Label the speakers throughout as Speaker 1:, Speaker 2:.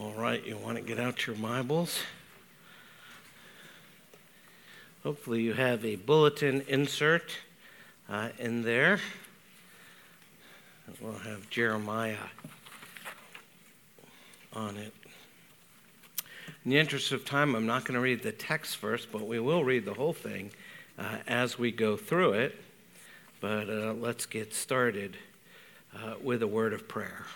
Speaker 1: All right, you want to get out your Bibles? Hopefully, you have a bulletin insert uh, in there. We'll have Jeremiah on it. In the interest of time, I'm not going to read the text first, but we will read the whole thing uh, as we go through it. But uh, let's get started uh, with a word of prayer.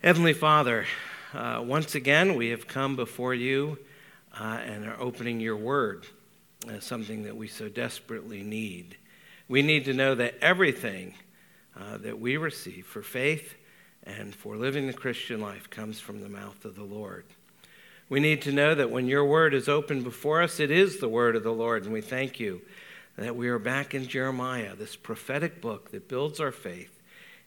Speaker 1: Heavenly Father, uh, once again, we have come before you uh, and are opening your word as something that we so desperately need. We need to know that everything uh, that we receive for faith and for living the Christian life comes from the mouth of the Lord. We need to know that when your word is open before us, it is the word of the Lord, and we thank you that we are back in Jeremiah, this prophetic book that builds our faith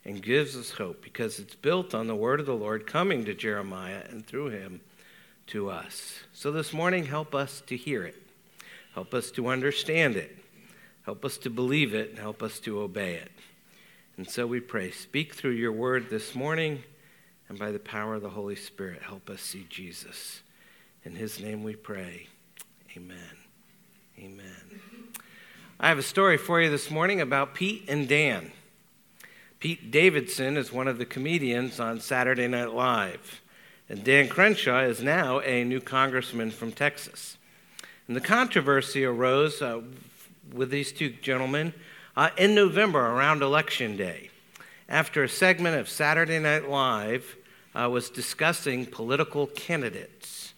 Speaker 1: and gives us hope because it's built on the word of the Lord coming to Jeremiah and through him to us. So this morning, help us to hear it, help us to understand it, help us to believe it, and help us to obey it. And so we pray, speak through your word this morning, and by the power of the Holy Spirit, help us see Jesus. In his name we pray. Amen. Amen. I have a story for you this morning about Pete and Dan. Pete Davidson is one of the comedians on Saturday Night Live. And Dan Crenshaw is now a new congressman from Texas. And the controversy arose uh, with these two gentlemen uh, in November around Election Day, after a segment of Saturday Night Live uh, was discussing political candidates.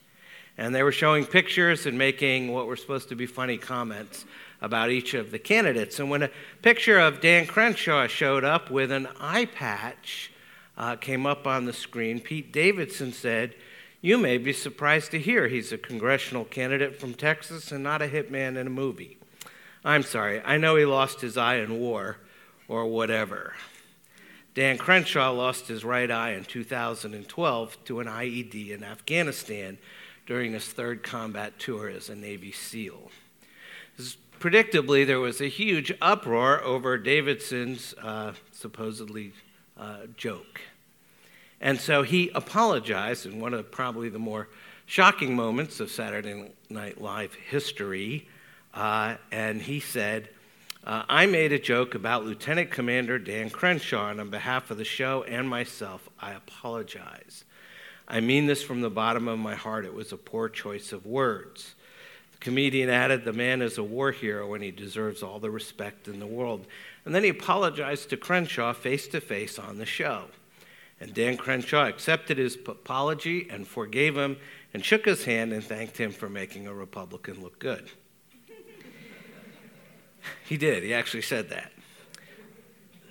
Speaker 1: And they were showing pictures and making what were supposed to be funny comments about each of the candidates. And when a picture of Dan Crenshaw showed up with an eye patch, uh, came up on the screen, Pete Davidson said, You may be surprised to hear he's a congressional candidate from Texas and not a hitman in a movie. I'm sorry, I know he lost his eye in war or whatever. Dan Crenshaw lost his right eye in 2012 to an IED in Afghanistan during his third combat tour as a Navy SEAL predictably, there was a huge uproar over Davidson's uh, supposedly uh, joke. And so he apologized in one of probably the more shocking moments of Saturday Night Live history. Uh, and he said, uh, I made a joke about Lieutenant Commander Dan Crenshaw, and on behalf of the show and myself, I apologize. I mean this from the bottom of my heart. It was a poor choice of words comedian added, The man is a war hero and he deserves all the respect in the world. And then he apologized to Crenshaw face to face on the show. And Dan Crenshaw accepted his apology and forgave him and shook his hand and thanked him for making a Republican look good. he did, he actually said that.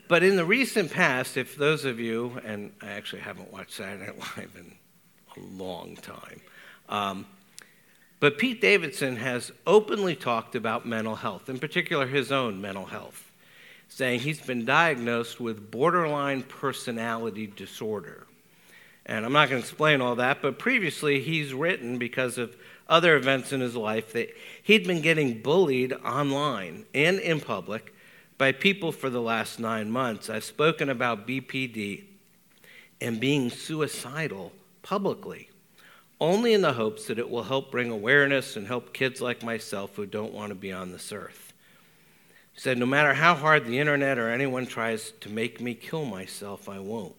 Speaker 1: But in the recent past, if those of you, and I actually haven't watched Saturday Night Live in a long time, um, but Pete Davidson has openly talked about mental health, in particular his own mental health, saying he's been diagnosed with borderline personality disorder. And I'm not going to explain all that, but previously he's written because of other events in his life that he'd been getting bullied online and in public by people for the last nine months. I've spoken about BPD and being suicidal publicly only in the hopes that it will help bring awareness and help kids like myself who don't want to be on this earth. He said, No matter how hard the internet or anyone tries to make me kill myself, I won't.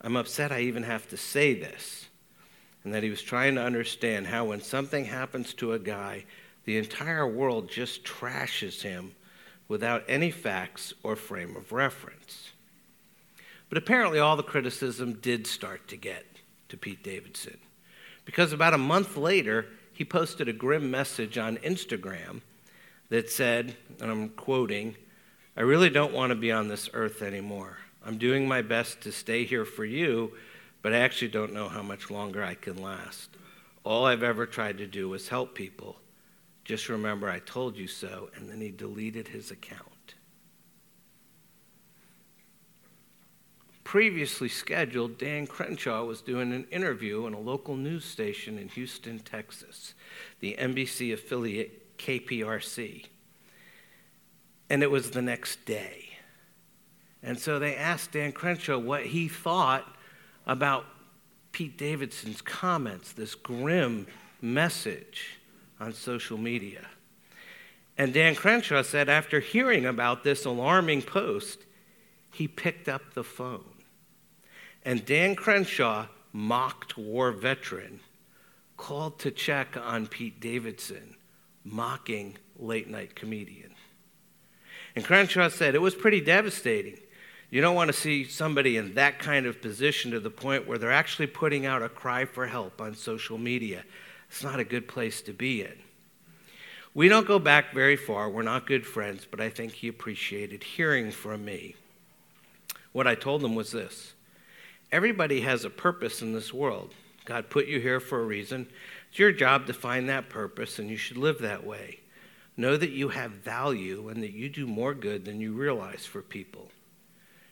Speaker 1: I'm upset I even have to say this. And that he was trying to understand how when something happens to a guy, the entire world just trashes him without any facts or frame of reference. But apparently, all the criticism did start to get to Pete Davidson. Because about a month later, he posted a grim message on Instagram that said, and I'm quoting, I really don't want to be on this earth anymore. I'm doing my best to stay here for you, but I actually don't know how much longer I can last. All I've ever tried to do was help people. Just remember I told you so, and then he deleted his account. Previously scheduled, Dan Crenshaw was doing an interview in a local news station in Houston, Texas, the NBC affiliate KPRC. And it was the next day. And so they asked Dan Crenshaw what he thought about Pete Davidson's comments, this grim message on social media. And Dan Crenshaw said after hearing about this alarming post, he picked up the phone. And Dan Crenshaw, mocked war veteran, called to check on Pete Davidson, mocking late night comedian. And Crenshaw said it was pretty devastating. You don't want to see somebody in that kind of position to the point where they're actually putting out a cry for help on social media. It's not a good place to be in. We don't go back very far. We're not good friends, but I think he appreciated hearing from me. What I told him was this Everybody has a purpose in this world. God put you here for a reason. It's your job to find that purpose, and you should live that way. Know that you have value and that you do more good than you realize for people.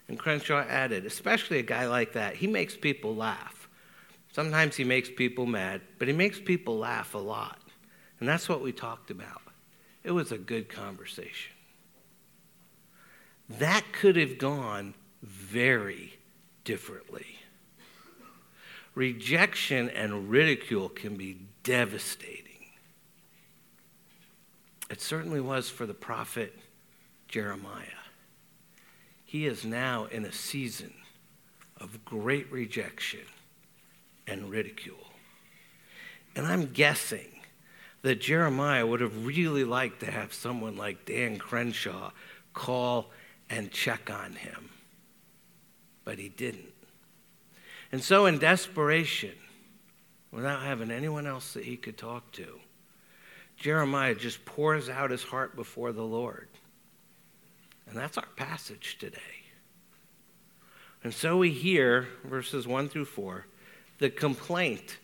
Speaker 1: And Crenshaw added, especially a guy like that, he makes people laugh. Sometimes he makes people mad, but he makes people laugh a lot. And that's what we talked about. It was a good conversation. That could have gone very differently. Rejection and ridicule can be devastating. It certainly was for the prophet Jeremiah. He is now in a season of great rejection and ridicule. And I'm guessing that Jeremiah would have really liked to have someone like Dan Crenshaw call and check on him. But he didn't. And so, in desperation, without having anyone else that he could talk to, Jeremiah just pours out his heart before the Lord. And that's our passage today. And so we hear, verses 1 through 4, the complaint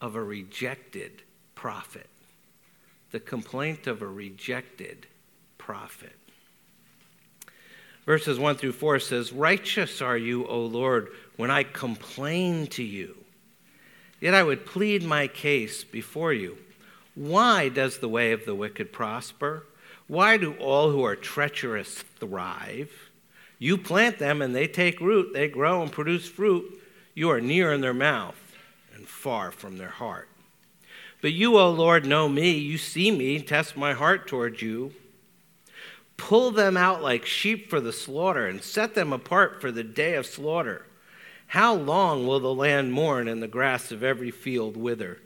Speaker 1: of a rejected prophet. The complaint of a rejected prophet. Verses 1 through 4 says, Righteous are you, O Lord, when I complain to you. Yet I would plead my case before you. Why does the way of the wicked prosper? Why do all who are treacherous thrive? You plant them and they take root, they grow and produce fruit. You are near in their mouth and far from their heart. But you, O Lord, know me. You see me, test my heart toward you. Pull them out like sheep for the slaughter and set them apart for the day of slaughter. How long will the land mourn and the grass of every field wither?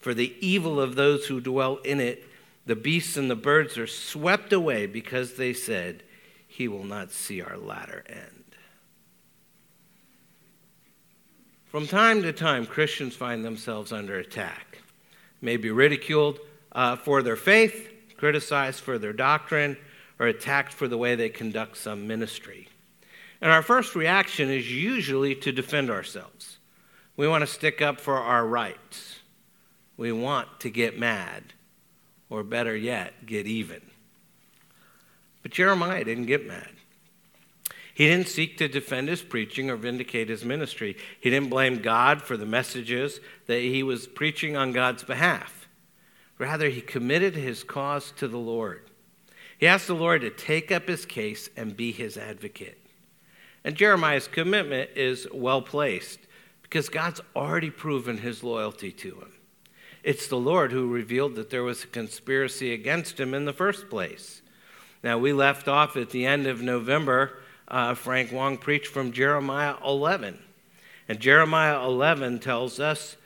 Speaker 1: For the evil of those who dwell in it, the beasts and the birds are swept away because they said, He will not see our latter end. From time to time, Christians find themselves under attack, may be ridiculed uh, for their faith, criticized for their doctrine, or attacked for the way they conduct some ministry. And our first reaction is usually to defend ourselves. We want to stick up for our rights. We want to get mad, or better yet, get even. But Jeremiah didn't get mad. He didn't seek to defend his preaching or vindicate his ministry. He didn't blame God for the messages that he was preaching on God's behalf. Rather, he committed his cause to the Lord. He asked the Lord to take up his case and be his advocate. And Jeremiah's commitment is well placed because God's already proven his loyalty to him. It's the Lord who revealed that there was a conspiracy against him in the first place. Now, we left off at the end of November. Uh, Frank Wong preached from Jeremiah 11. And Jeremiah 11 tells us,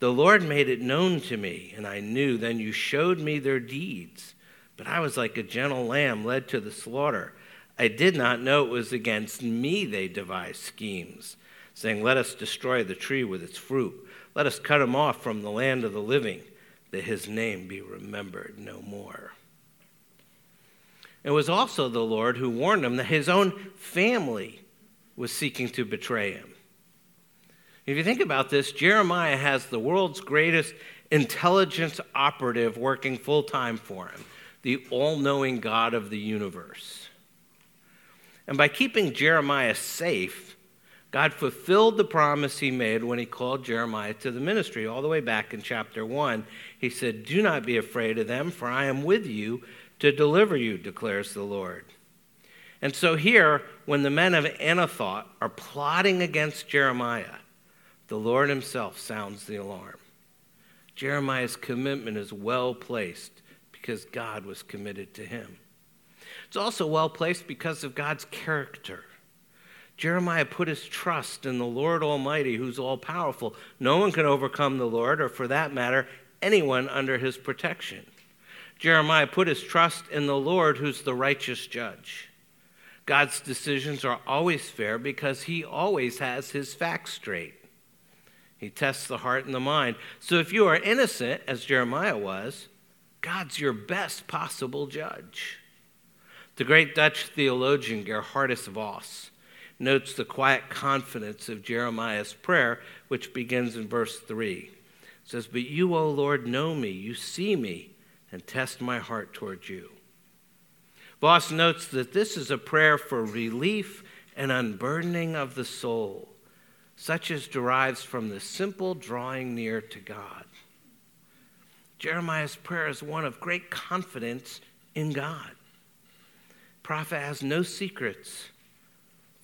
Speaker 1: The Lord made it known to me, and I knew. Then you showed me their deeds. But I was like a gentle lamb led to the slaughter. I did not know it was against me they devised schemes, saying, Let us destroy the tree with its fruit. Let us cut him off from the land of the living, that his name be remembered no more. It was also the Lord who warned him that his own family was seeking to betray him. If you think about this, Jeremiah has the world's greatest intelligence operative working full time for him the all knowing God of the universe. And by keeping Jeremiah safe, God fulfilled the promise he made when he called Jeremiah to the ministry. All the way back in chapter 1, he said, Do not be afraid of them, for I am with you to deliver you, declares the Lord. And so here, when the men of Anathoth are plotting against Jeremiah, The Lord Himself sounds the alarm. Jeremiah's commitment is well placed because God was committed to him. It's also well placed because of God's character. Jeremiah put his trust in the Lord Almighty, who's all powerful. No one can overcome the Lord, or for that matter, anyone under his protection. Jeremiah put his trust in the Lord, who's the righteous judge. God's decisions are always fair because he always has his facts straight. He tests the heart and the mind. So if you are innocent, as Jeremiah was, God's your best possible judge. The great Dutch theologian Geerhardus Vos notes the quiet confidence of Jeremiah's prayer, which begins in verse 3. It says, But you, O Lord, know me, you see me, and test my heart toward you. Vos notes that this is a prayer for relief and unburdening of the soul, such as derives from the simple drawing near to God. Jeremiah's prayer is one of great confidence in God. Prophet has no secrets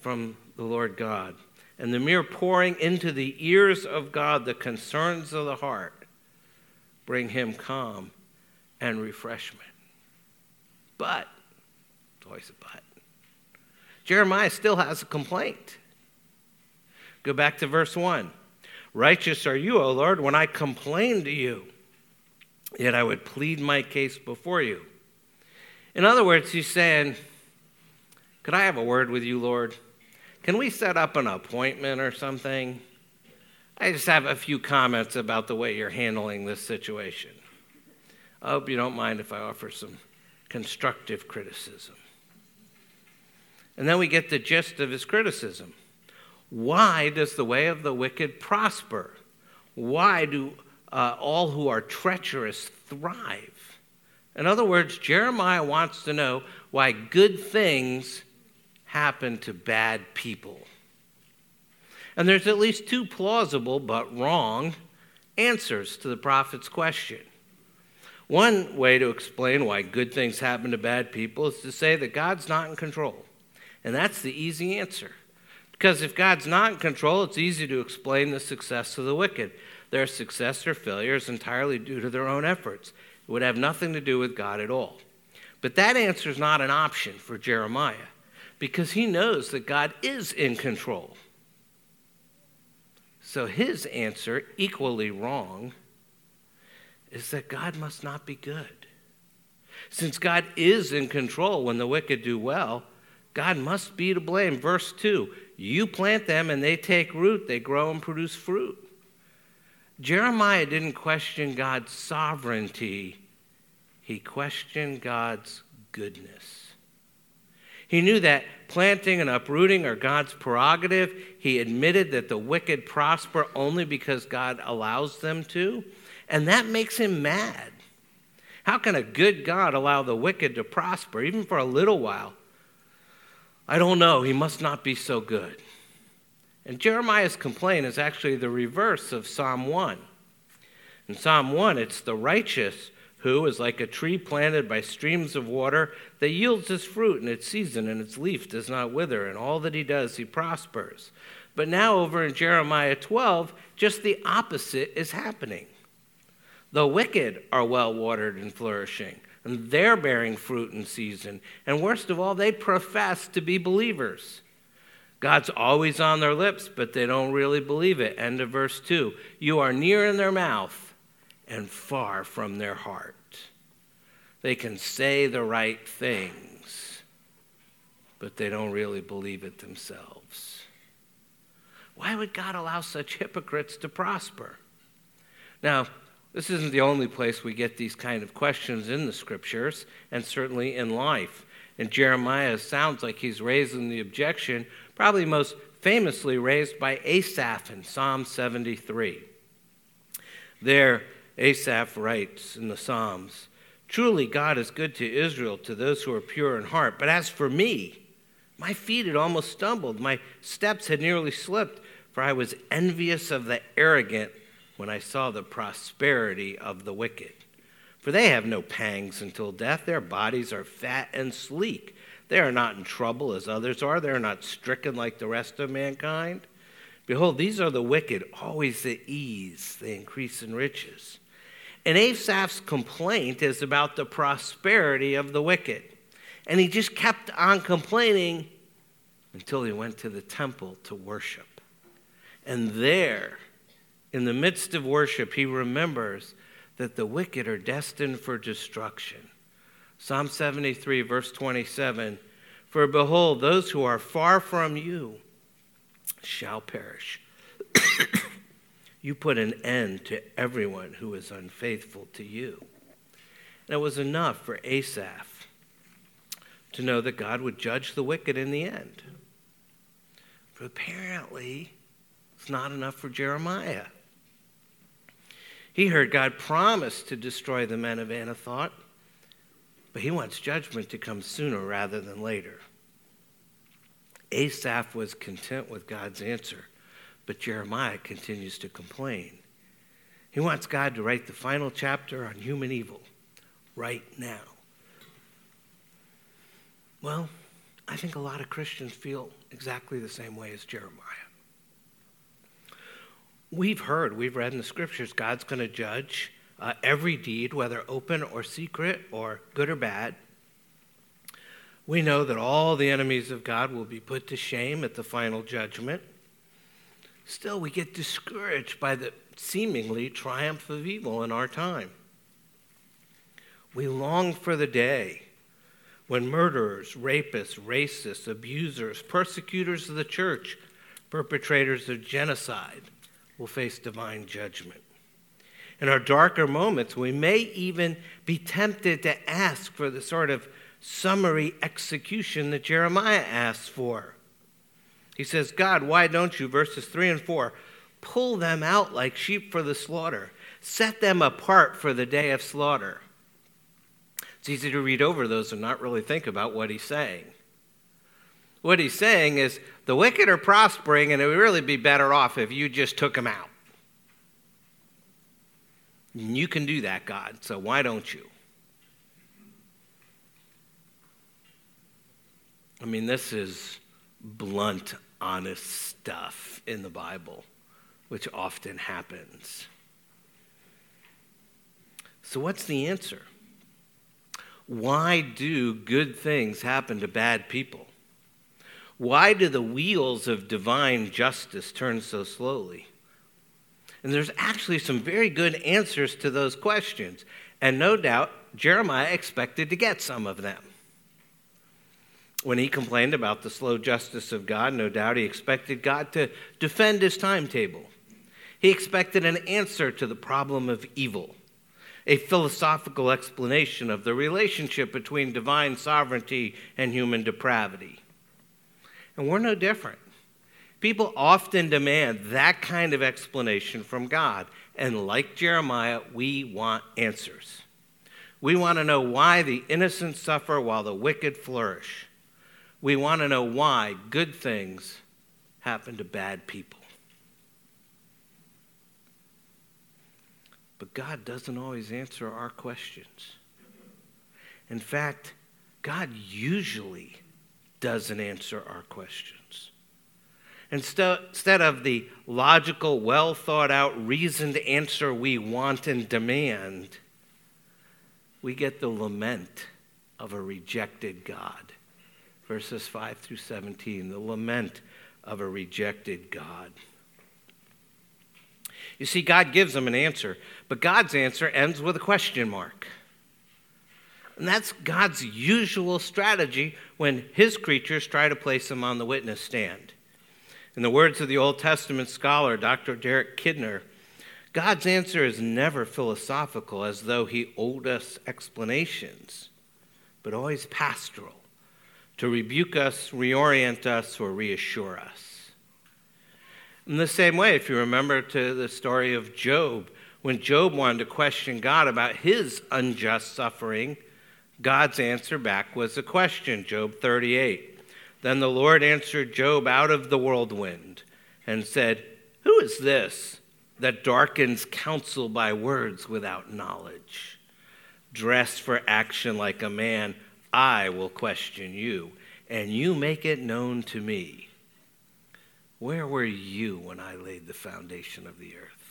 Speaker 1: from the Lord God. And the mere pouring into the ears of God the concerns of the heart bring him calm and refreshment. But, always a but, Jeremiah still has a complaint. Go back to verse 1. Righteous are you, O Lord, when I complain to you, yet I would plead my case before you. In other words, he's saying, Could I have a word with you, Lord? Can we set up an appointment or something? I just have a few comments about the way you're handling this situation. I hope you don't mind if I offer some constructive criticism. And then we get the gist of his criticism. Why does the way of the wicked prosper? Why do uh, all who are treacherous thrive? In other words, Jeremiah wants to know why good things happen to bad people. And there's at least two plausible but wrong answers to the prophet's question. One way to explain why good things happen to bad people is to say that God's not in control. And that's the easy answer. Because if God's not in control, it's easy to explain the success of the wicked. Their success or failure is entirely due to their own efforts. It would have nothing to do with God at all. But that answer is not an option for Jeremiah because he knows that God is in control. So his answer, equally wrong, is that God must not be good. Since God is in control when the wicked do well, God must be to blame. Verse 2 You plant them and they take root, they grow and produce fruit. Jeremiah didn't question God's sovereignty, he questioned God's goodness. He knew that planting and uprooting are God's prerogative. He admitted that the wicked prosper only because God allows them to. And that makes him mad. How can a good God allow the wicked to prosper, even for a little while? I don't know. He must not be so good. And Jeremiah's complaint is actually the reverse of Psalm 1. In Psalm 1, it's the righteous who is like a tree planted by streams of water that yields its fruit in its season, and its leaf does not wither, and all that he does, he prospers. But now, over in Jeremiah 12, just the opposite is happening. The wicked are well watered and flourishing, and they're bearing fruit in season. And worst of all, they profess to be believers. God's always on their lips, but they don't really believe it. End of verse 2. You are near in their mouth and far from their heart. They can say the right things, but they don't really believe it themselves. Why would God allow such hypocrites to prosper? Now, this isn't the only place we get these kind of questions in the scriptures, and certainly in life. And Jeremiah sounds like he's raising the objection, probably most famously raised by Asaph in Psalm 73. There, Asaph writes in the Psalms Truly, God is good to Israel, to those who are pure in heart. But as for me, my feet had almost stumbled, my steps had nearly slipped, for I was envious of the arrogant when I saw the prosperity of the wicked. For they have no pangs until death. Their bodies are fat and sleek. They are not in trouble as others are. They are not stricken like the rest of mankind. Behold, these are the wicked, always at ease, they increase in riches. And Asaph's complaint is about the prosperity of the wicked. And he just kept on complaining until he went to the temple to worship. And there, in the midst of worship, he remembers that the wicked are destined for destruction. Psalm 73, verse 27 For behold, those who are far from you shall perish. you put an end to everyone who is unfaithful to you. And it was enough for Asaph to know that God would judge the wicked in the end. But apparently, it's not enough for Jeremiah. He heard God promise to destroy the men of Anathoth, but he wants judgment to come sooner rather than later. Asaph was content with God's answer, but Jeremiah continues to complain. He wants God to write the final chapter on human evil right now. Well, I think a lot of Christians feel exactly the same way as Jeremiah. We've heard, we've read in the scriptures, God's going to judge uh, every deed, whether open or secret or good or bad. We know that all the enemies of God will be put to shame at the final judgment. Still, we get discouraged by the seemingly triumph of evil in our time. We long for the day when murderers, rapists, racists, abusers, persecutors of the church, perpetrators of genocide, will face divine judgment. In our darker moments, we may even be tempted to ask for the sort of summary execution that Jeremiah asks for. He says, God, why don't you, verses 3 and 4, pull them out like sheep for the slaughter, set them apart for the day of slaughter? It's easy to read over those and not really think about what he's saying. What he's saying is the wicked are prospering, and it would really be better off if you just took them out. You can do that, God, so why don't you? I mean, this is blunt, honest stuff in the Bible, which often happens. So, what's the answer? Why do good things happen to bad people? Why do the wheels of divine justice turn so slowly? And there's actually some very good answers to those questions. And no doubt, Jeremiah expected to get some of them. When he complained about the slow justice of God, no doubt he expected God to defend his timetable. He expected an answer to the problem of evil, a philosophical explanation of the relationship between divine sovereignty and human depravity. And we're no different. People often demand that kind of explanation from God. And like Jeremiah, we want answers. We want to know why the innocent suffer while the wicked flourish. We want to know why good things happen to bad people. But God doesn't always answer our questions. In fact, God usually doesn't answer our questions. Instead of the logical, well thought out, reasoned answer we want and demand, we get the lament of a rejected God. Verses 5 through 17, the lament of a rejected God. You see, God gives them an answer, but God's answer ends with a question mark. And that's God's usual strategy when his creatures try to place him on the witness stand. In the words of the Old Testament scholar, Dr. Derek Kidner, God's answer is never philosophical as though he owed us explanations, but always pastoral to rebuke us, reorient us, or reassure us. In the same way, if you remember to the story of Job, when Job wanted to question God about his unjust suffering, God's answer back was a question, Job 38. Then the Lord answered Job out of the whirlwind and said, Who is this that darkens counsel by words without knowledge? Dress for action like a man, I will question you, and you make it known to me. Where were you when I laid the foundation of the earth?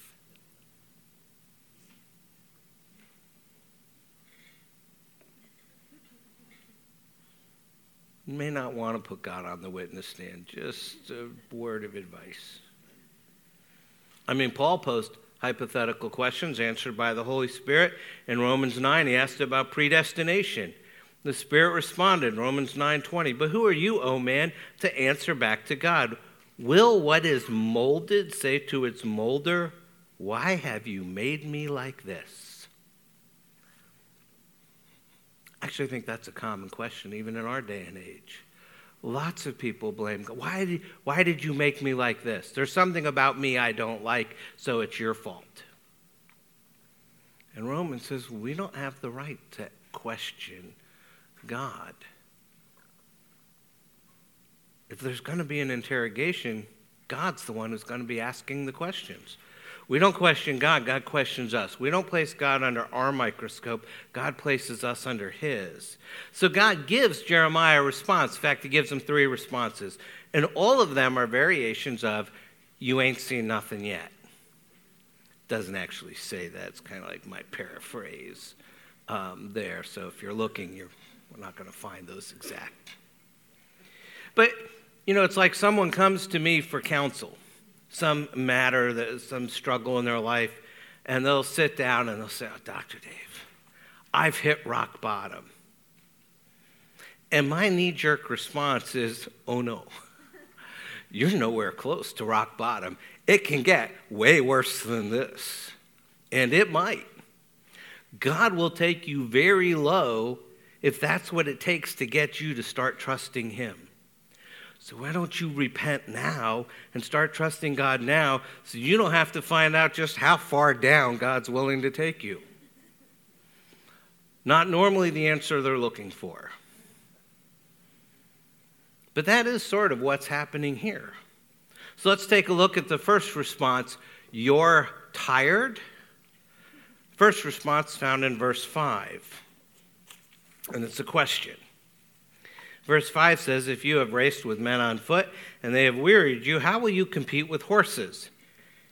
Speaker 1: May not want to put God on the witness stand, just a word of advice. I mean, Paul posed hypothetical questions answered by the Holy Spirit. In Romans 9, he asked about predestination. The Spirit responded, Romans 9:20, "But who are you, O man, to answer back to God? Will what is molded say to its molder, why have you made me like this?" Actually, think that's a common question even in our day and age. Lots of people blame God. Why did, why did you make me like this? There's something about me I don't like, so it's your fault. And Romans says we don't have the right to question God. If there's going to be an interrogation, God's the one who's going to be asking the questions. We don't question God, God questions us. We don't place God under our microscope, God places us under His. So God gives Jeremiah a response. In fact, He gives him three responses. And all of them are variations of, You ain't seen nothing yet. Doesn't actually say that. It's kind of like my paraphrase um, there. So if you're looking, you're we're not going to find those exact. But, you know, it's like someone comes to me for counsel some matter, that, some struggle in their life, and they'll sit down and they'll say, oh, Dr. Dave, I've hit rock bottom. And my knee jerk response is, oh no, you're nowhere close to rock bottom. It can get way worse than this. And it might. God will take you very low if that's what it takes to get you to start trusting Him. So why don't you repent now and start trusting God now so you don't have to find out just how far down God's willing to take you? Not normally the answer they're looking for. But that is sort of what's happening here. So let's take a look at the first response You're tired. First response found in verse 5. And it's a question. Verse 5 says, If you have raced with men on foot and they have wearied you, how will you compete with horses?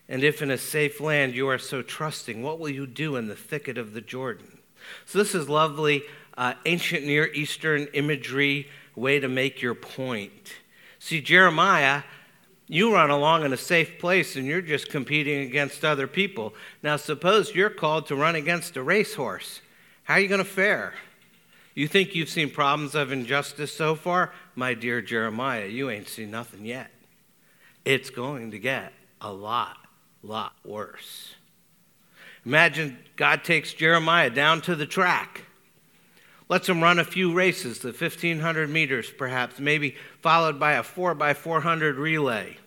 Speaker 1: And if in a safe land you are so trusting, what will you do in the thicket of the Jordan? So, this is lovely uh, ancient Near Eastern imagery, way to make your point. See, Jeremiah, you run along in a safe place and you're just competing against other people. Now, suppose you're called to run against a racehorse. How are you going to fare? You think you've seen problems of injustice so far? My dear Jeremiah, you ain't seen nothing yet. It's going to get a lot, lot worse. Imagine God takes Jeremiah down to the track, lets him run a few races, the 1,500 meters perhaps, maybe followed by a 4 by 400 relay.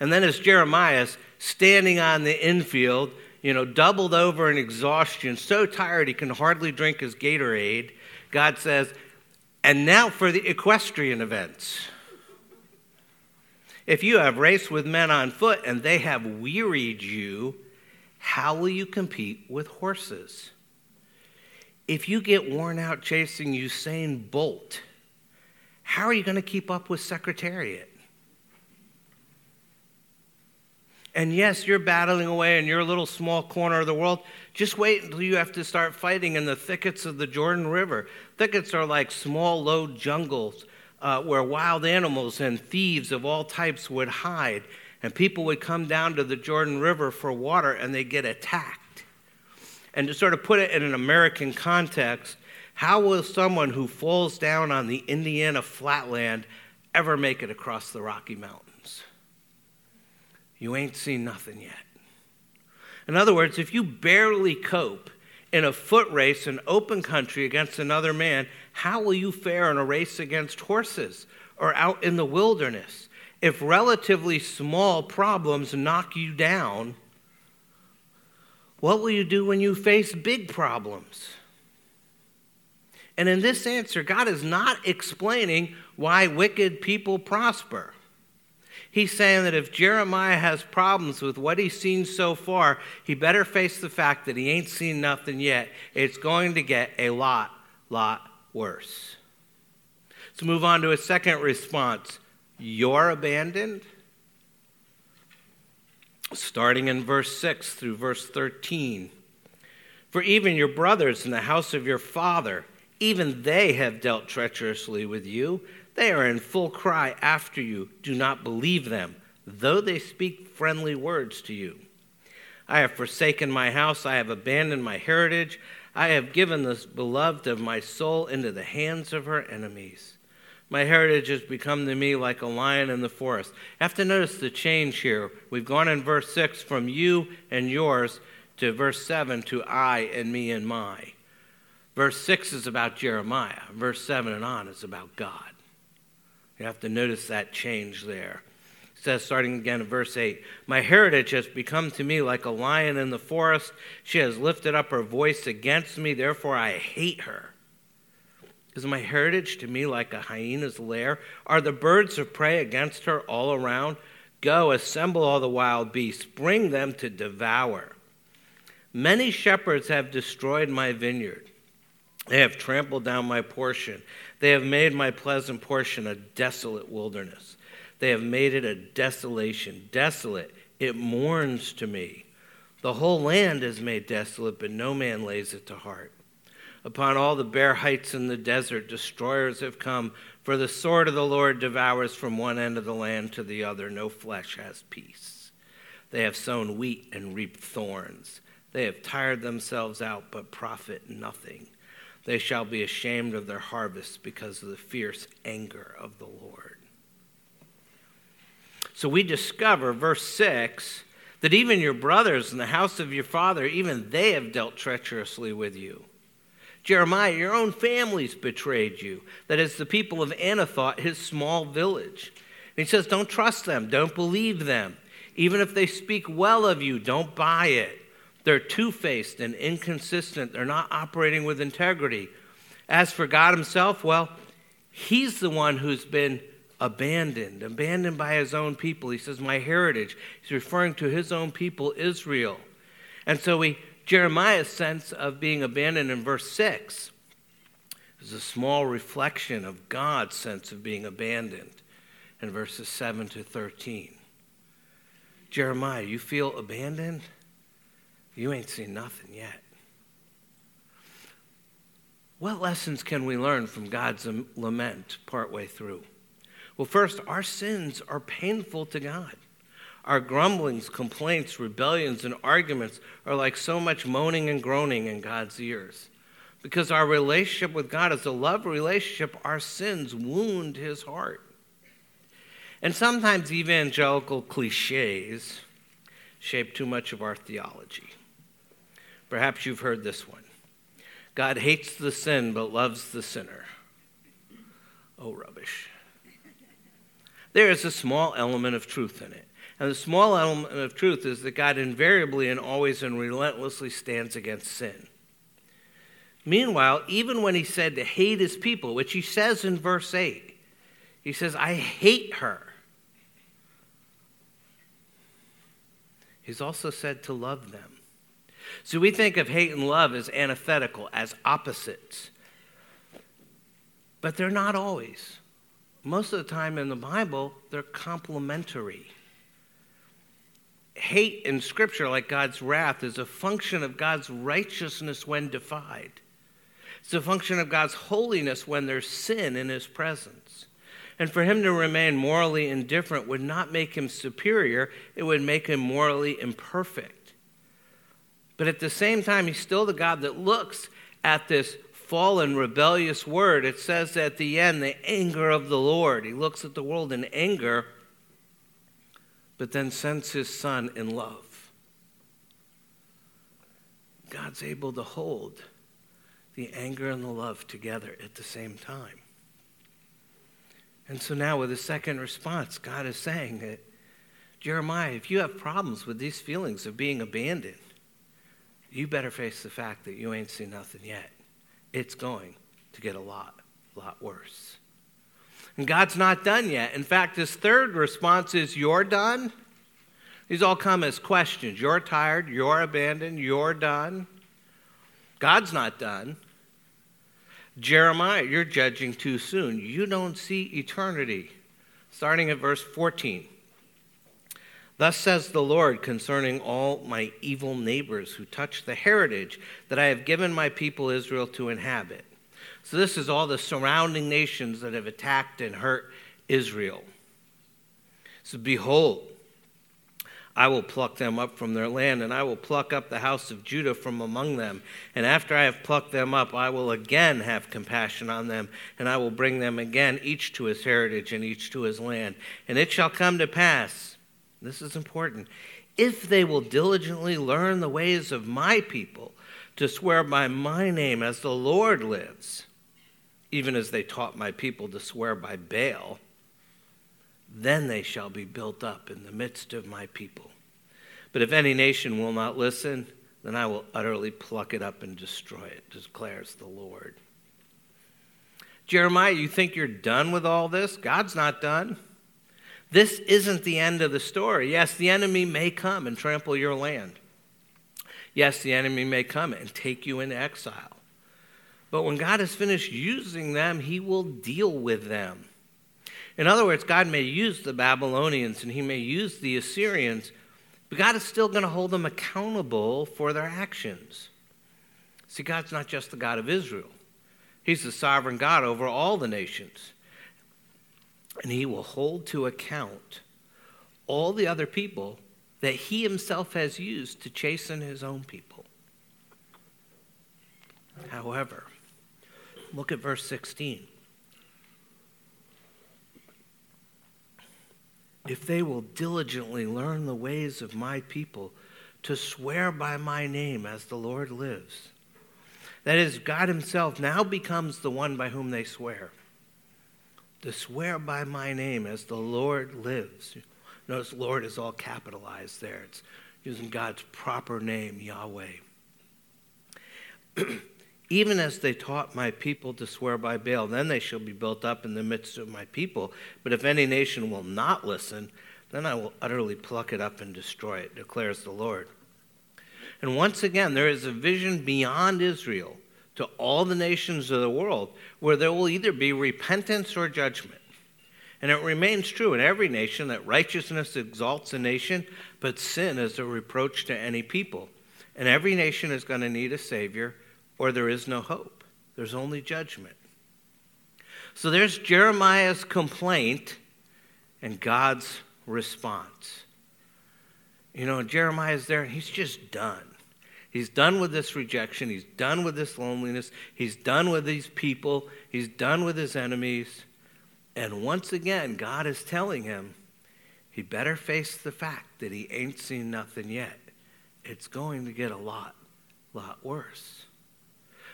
Speaker 1: And then as Jeremiah's standing on the infield, you know, doubled over in exhaustion, so tired he can hardly drink his Gatorade, God says, and now for the equestrian events. If you have raced with men on foot and they have wearied you, how will you compete with horses? If you get worn out chasing Usain Bolt, how are you going to keep up with Secretariat? And yes, you're battling away in your little small corner of the world. Just wait until you have to start fighting in the thickets of the Jordan River. Thickets are like small, low jungles uh, where wild animals and thieves of all types would hide. And people would come down to the Jordan River for water and they get attacked. And to sort of put it in an American context, how will someone who falls down on the Indiana flatland ever make it across the Rocky Mountains? You ain't seen nothing yet. In other words, if you barely cope in a foot race in open country against another man, how will you fare in a race against horses or out in the wilderness? If relatively small problems knock you down, what will you do when you face big problems? And in this answer, God is not explaining why wicked people prosper. He's saying that if Jeremiah has problems with what he's seen so far, he better face the fact that he ain't seen nothing yet. It's going to get a lot, lot worse. Let's move on to a second response. You're abandoned? starting in verse 6 through verse 13. For even your brothers in the house of your father, even they have dealt treacherously with you. They are in full cry after you. Do not believe them, though they speak friendly words to you. I have forsaken my house, I have abandoned my heritage, I have given the beloved of my soul into the hands of her enemies. My heritage has become to me like a lion in the forest. You have to notice the change here. We've gone in verse 6 from you and yours to verse 7 to I and me and my. Verse 6 is about Jeremiah. Verse 7 and on is about God. You have to notice that change there. It says, starting again in verse 8 My heritage has become to me like a lion in the forest. She has lifted up her voice against me, therefore I hate her. Is my heritage to me like a hyena's lair? Are the birds of prey against her all around? Go, assemble all the wild beasts, bring them to devour. Many shepherds have destroyed my vineyard. They have trampled down my portion. They have made my pleasant portion a desolate wilderness. They have made it a desolation, desolate. It mourns to me. The whole land is made desolate, but no man lays it to heart. Upon all the bare heights in the desert, destroyers have come, for the sword of the Lord devours from one end of the land to the other. No flesh has peace. They have sown wheat and reaped thorns. They have tired themselves out, but profit nothing. They shall be ashamed of their harvest because of the fierce anger of the Lord. So we discover, verse 6, that even your brothers in the house of your father, even they have dealt treacherously with you. Jeremiah, your own family's betrayed you. That is the people of Anathoth, his small village. And he says, Don't trust them, don't believe them. Even if they speak well of you, don't buy it. They're two faced and inconsistent, they're not operating with integrity. As for God Himself, well, He's the one who's been abandoned, abandoned by His own people. He says, My heritage. He's referring to His own people, Israel. And so we Jeremiah's sense of being abandoned in verse 6 is a small reflection of God's sense of being abandoned in verses 7 to 13. Jeremiah, you feel abandoned? You ain't seen nothing yet. What lessons can we learn from God's lament partway through? Well, first, our sins are painful to God. Our grumblings, complaints, rebellions, and arguments are like so much moaning and groaning in God's ears. Because our relationship with God is a love relationship, our sins wound his heart. And sometimes evangelical cliches shape too much of our theology. Perhaps you've heard this one God hates the sin but loves the sinner. Oh, rubbish. There is a small element of truth in it. And the small element of truth is that God invariably and always and relentlessly stands against sin. Meanwhile, even when he said to hate his people, which he says in verse 8, he says, I hate her. He's also said to love them. So we think of hate and love as antithetical, as opposites. But they're not always. Most of the time in the Bible, they're complementary hate in Scripture, like God's wrath, is a function of God's righteousness when defied. It's a function of God's holiness when there's sin in His presence. And for Him to remain morally indifferent would not make Him superior, it would make Him morally imperfect. But at the same time, He's still the God that looks at this fallen, rebellious word. It says at the end, the anger of the Lord. He looks at the world in anger but then sends his son in love. God's able to hold the anger and the love together at the same time. And so now, with a second response, God is saying that, Jeremiah, if you have problems with these feelings of being abandoned, you better face the fact that you ain't seen nothing yet. It's going to get a lot, lot worse. And God's not done yet. In fact, his third response is, You're done? These all come as questions. You're tired. You're abandoned. You're done. God's not done. Jeremiah, you're judging too soon. You don't see eternity. Starting at verse 14. Thus says the Lord concerning all my evil neighbors who touch the heritage that I have given my people Israel to inhabit. So, this is all the surrounding nations that have attacked and hurt Israel. So, behold, I will pluck them up from their land, and I will pluck up the house of Judah from among them. And after I have plucked them up, I will again have compassion on them, and I will bring them again, each to his heritage and each to his land. And it shall come to pass, this is important, if they will diligently learn the ways of my people, to swear by my name as the Lord lives, even as they taught my people to swear by Baal then they shall be built up in the midst of my people. But if any nation will not listen, then I will utterly pluck it up and destroy it, declares the Lord. Jeremiah, you think you're done with all this? God's not done. This isn't the end of the story. Yes, the enemy may come and trample your land. Yes, the enemy may come and take you into exile. But when God has finished using them, he will deal with them. In other words, God may use the Babylonians and he may use the Assyrians, but God is still going to hold them accountable for their actions. See, God's not just the God of Israel, He's the sovereign God over all the nations. And He will hold to account all the other people that He Himself has used to chasten His own people. However, look at verse 16. if they will diligently learn the ways of my people to swear by my name as the Lord lives. That is, God Himself now becomes the one by whom they swear. To swear by my name as the Lord lives. Notice Lord is all capitalized there. It's using God's proper name, Yahweh. even as they taught my people to swear by Baal, then they shall be built up in the midst of my people. But if any nation will not listen, then I will utterly pluck it up and destroy it, declares the Lord. And once again, there is a vision beyond Israel to all the nations of the world where there will either be repentance or judgment. And it remains true in every nation that righteousness exalts a nation, but sin is a reproach to any people. And every nation is going to need a Savior or there is no hope. There's only judgment. So there's Jeremiah's complaint and God's response. You know, Jeremiah's there and he's just done. He's done with this rejection. He's done with this loneliness. He's done with these people. He's done with his enemies. And once again, God is telling him he better face the fact that he ain't seen nothing yet. It's going to get a lot, lot worse.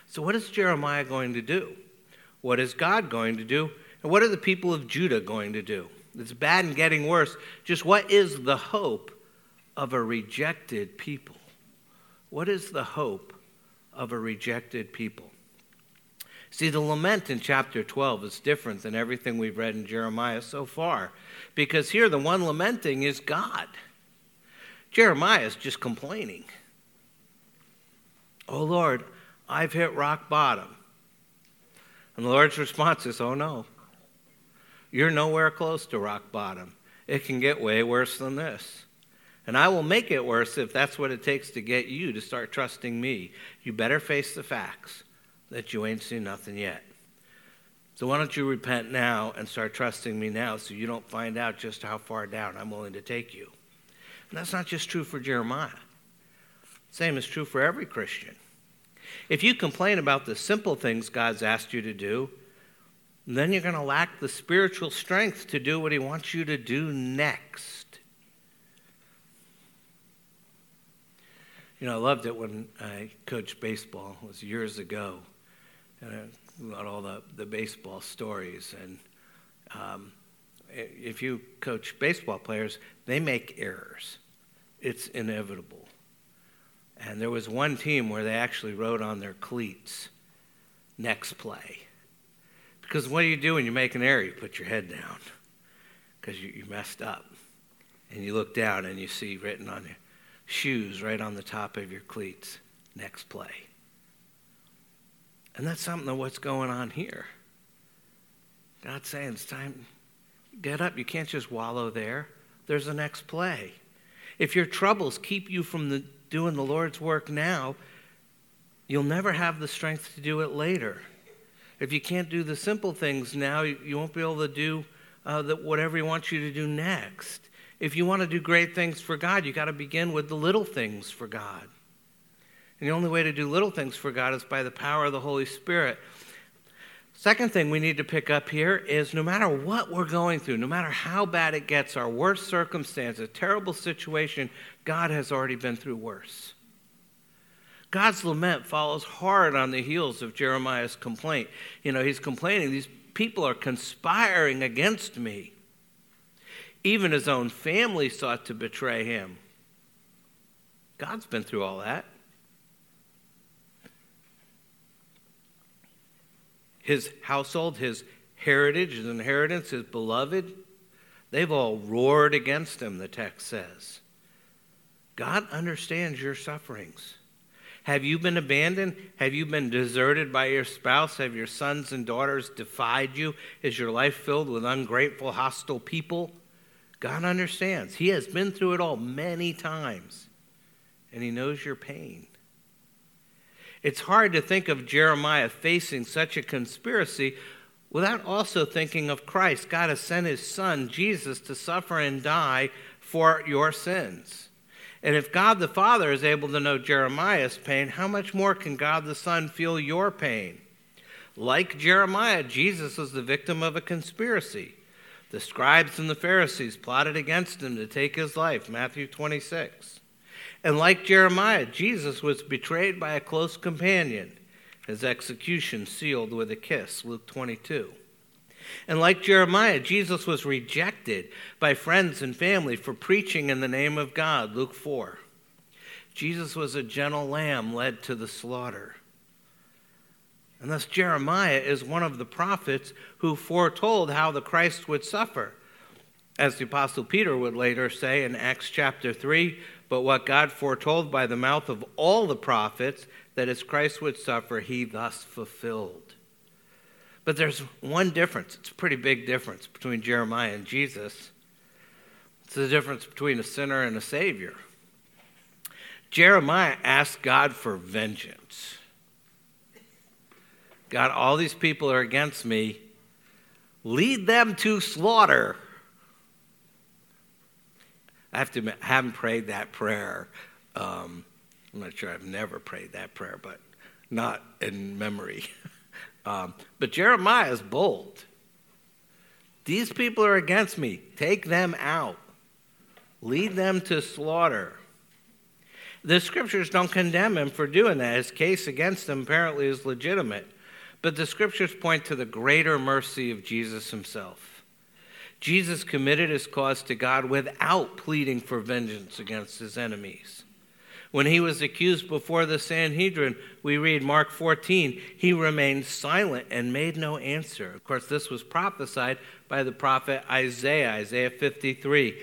Speaker 1: So, what is Jeremiah going to do? What is God going to do? And what are the people of Judah going to do? It's bad and getting worse. Just what is the hope of a rejected people? What is the hope of a rejected people? See, the lament in chapter 12 is different than everything we've read in Jeremiah so far, because here the one lamenting is God. Jeremiah is just complaining. Oh Lord, I've hit rock bottom. And the Lord's response is, Oh no, you're nowhere close to rock bottom. It can get way worse than this. And I will make it worse if that's what it takes to get you to start trusting me. You better face the facts that you ain't seen nothing yet. So why don't you repent now and start trusting me now so you don't find out just how far down I'm willing to take you. And that's not just true for Jeremiah. Same is true for every Christian. If you complain about the simple things God's asked you to do, then you're going to lack the spiritual strength to do what He wants you to do next. You know, I loved it when I coached baseball. It was years ago. And I got all the, the baseball stories. And um, if you coach baseball players, they make errors. It's inevitable. And there was one team where they actually wrote on their cleats, next play. Because what do you do when you make an error? You put your head down because you, you messed up. And you look down and you see written on your shoes right on the top of your cleats, next play. And that's something of what's going on here. God's saying it's time, get up. You can't just wallow there. There's a next play. If your troubles keep you from the, doing the Lord's work now, you'll never have the strength to do it later. If you can't do the simple things now, you won't be able to do uh, the, whatever He wants you to do next. If you want to do great things for God, you got to begin with the little things for God. And the only way to do little things for God is by the power of the Holy Spirit. Second thing we need to pick up here is no matter what we're going through, no matter how bad it gets, our worst circumstance, a terrible situation, God has already been through worse. God's lament follows hard on the heels of Jeremiah's complaint. You know, he's complaining, these people are conspiring against me. Even his own family sought to betray him. God's been through all that. his household, his heritage, his inheritance, his beloved, they've all roared against him, the text says. God understands your sufferings. Have you been abandoned? Have you been deserted by your spouse? Have your sons and daughters defied you? Is your life filled with ungrateful, hostile people? God understands. He has been through it all many times, and He knows your pain. It's hard to think of Jeremiah facing such a conspiracy without also thinking of Christ. God has sent his son, Jesus, to suffer and die for your sins. And if God the Father is able to know Jeremiah's pain, how much more can God the Son feel your pain? Like Jeremiah, Jesus was the victim of a conspiracy. The scribes and the Pharisees plotted against him to take his life, Matthew 26. And like Jeremiah, Jesus was betrayed by a close companion, his execution sealed with a kiss, Luke 22. And like Jeremiah, Jesus was rejected by friends and family for preaching in the name of God, Luke 4. Jesus was a gentle lamb led to the slaughter. And thus, Jeremiah is one of the prophets who foretold how the Christ would suffer. As the Apostle Peter would later say in Acts chapter 3 but what God foretold by the mouth of all the prophets that as Christ would suffer, he thus fulfilled. But there's one difference. It's a pretty big difference between Jeremiah and Jesus. It's the difference between a sinner and a savior. Jeremiah asked God for vengeance. God, all these people are against me. Lead them to slaughter. I have to admit, I haven't prayed that prayer. Um, I'm not sure I've never prayed that prayer, but not in memory. um, but Jeremiah is bold. These people are against me. Take them out. Lead them to slaughter. The scriptures don't condemn him for doing that. His case against them apparently is legitimate. But the scriptures point to the greater mercy of Jesus himself. Jesus committed his cause to God without pleading for vengeance against his enemies. When he was accused before the Sanhedrin, we read Mark 14, he remained silent and made no answer. Of course, this was prophesied by the prophet Isaiah, Isaiah 53.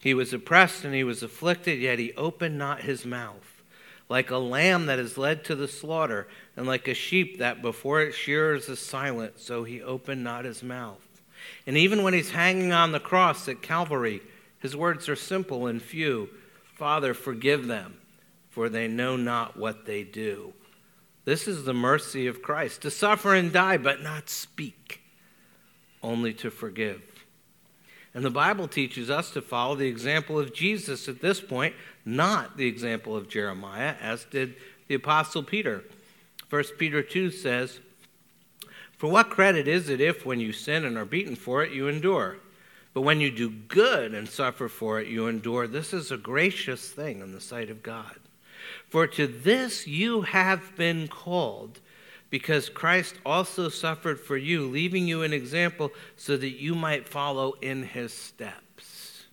Speaker 1: He was oppressed and he was afflicted, yet he opened not his mouth. Like a lamb that is led to the slaughter, and like a sheep that before its shearers is silent, so he opened not his mouth. And even when he's hanging on the cross at Calvary, his words are simple and few Father, forgive them, for they know not what they do. This is the mercy of Christ to suffer and die, but not speak, only to forgive. And the Bible teaches us to follow the example of Jesus at this point, not the example of Jeremiah, as did the Apostle Peter. 1 Peter 2 says, for what credit is it if, when you sin and are beaten for it, you endure? But when you do good and suffer for it, you endure. This is a gracious thing in the sight of God. For to this you have been called, because Christ also suffered for you, leaving you an example so that you might follow in his steps.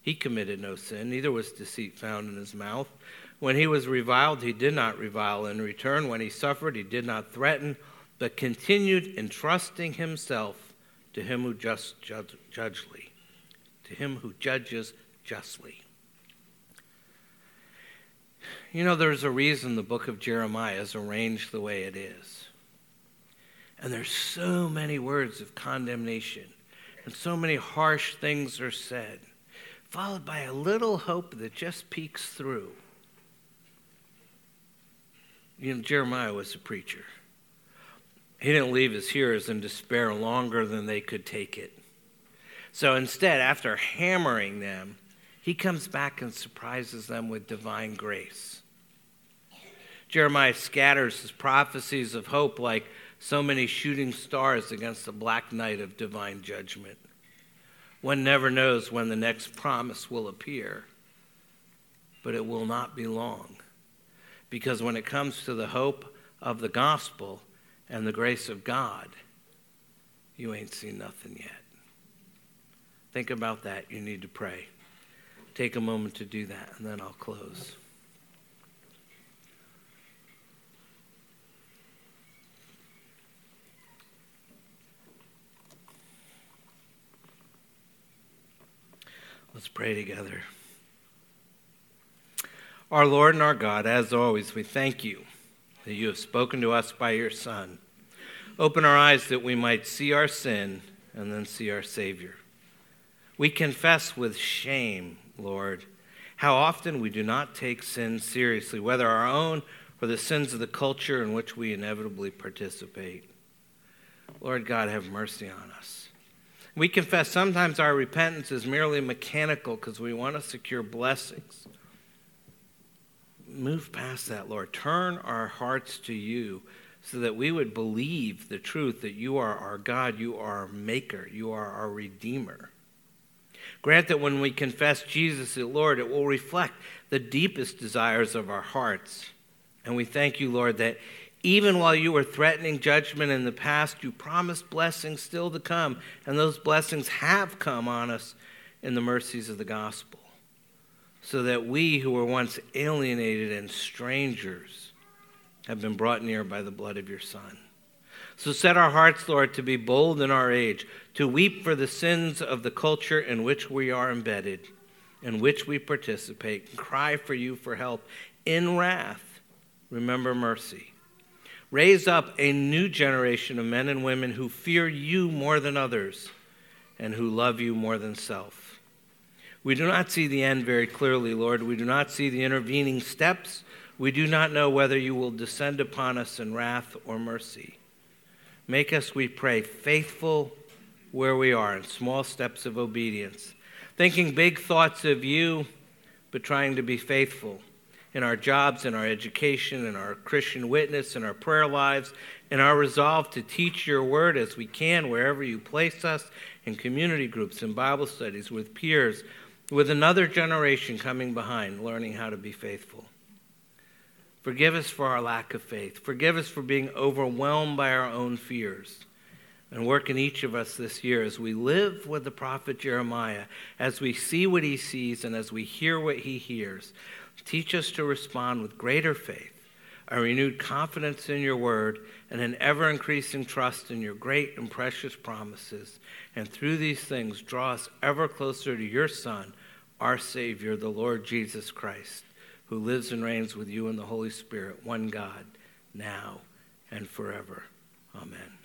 Speaker 1: He committed no sin, neither was deceit found in his mouth. When he was reviled, he did not revile in return. When he suffered, he did not threaten but continued entrusting himself to him who just judge, judgely, to him who judges justly. You know, there's a reason the book of Jeremiah is arranged the way it is. And there's so many words of condemnation, and so many harsh things are said. followed by a little hope that just peeks through. You know, Jeremiah was a preacher. He didn't leave his hearers in despair longer than they could take it. So instead, after hammering them, he comes back and surprises them with divine grace. Jeremiah scatters his prophecies of hope like so many shooting stars against the black night of divine judgment. One never knows when the next promise will appear, but it will not be long. Because when it comes to the hope of the gospel and the grace of God, you ain't seen nothing yet. Think about that. You need to pray. Take a moment to do that, and then I'll close. Let's pray together. Our Lord and our God, as always, we thank you that you have spoken to us by your Son. Open our eyes that we might see our sin and then see our Savior. We confess with shame, Lord, how often we do not take sin seriously, whether our own or the sins of the culture in which we inevitably participate. Lord God, have mercy on us. We confess sometimes our repentance is merely mechanical because we want to secure blessings. Move past that, Lord. Turn our hearts to you so that we would believe the truth that you are our God, you are our Maker, you are our Redeemer. Grant that when we confess Jesus as Lord, it will reflect the deepest desires of our hearts. And we thank you, Lord, that even while you were threatening judgment in the past, you promised blessings still to come. And those blessings have come on us in the mercies of the gospel. So that we who were once alienated and strangers have been brought near by the blood of your Son. So set our hearts, Lord, to be bold in our age, to weep for the sins of the culture in which we are embedded, in which we participate, and cry for you for help. In wrath, remember mercy. Raise up a new generation of men and women who fear you more than others and who love you more than self. We do not see the end very clearly, Lord. We do not see the intervening steps. We do not know whether you will descend upon us in wrath or mercy. Make us, we pray, faithful where we are in small steps of obedience, thinking big thoughts of you, but trying to be faithful in our jobs, in our education, in our Christian witness, in our prayer lives, in our resolve to teach your word as we can wherever you place us, in community groups, in Bible studies, with peers, with another generation coming behind, learning how to be faithful. Forgive us for our lack of faith. Forgive us for being overwhelmed by our own fears. And work in each of us this year as we live with the prophet Jeremiah, as we see what he sees and as we hear what he hears. Teach us to respond with greater faith, a renewed confidence in your word, and an ever increasing trust in your great and precious promises. And through these things, draw us ever closer to your Son, our Savior, the Lord Jesus Christ who lives and reigns with you in the Holy Spirit, one God, now and forever. Amen.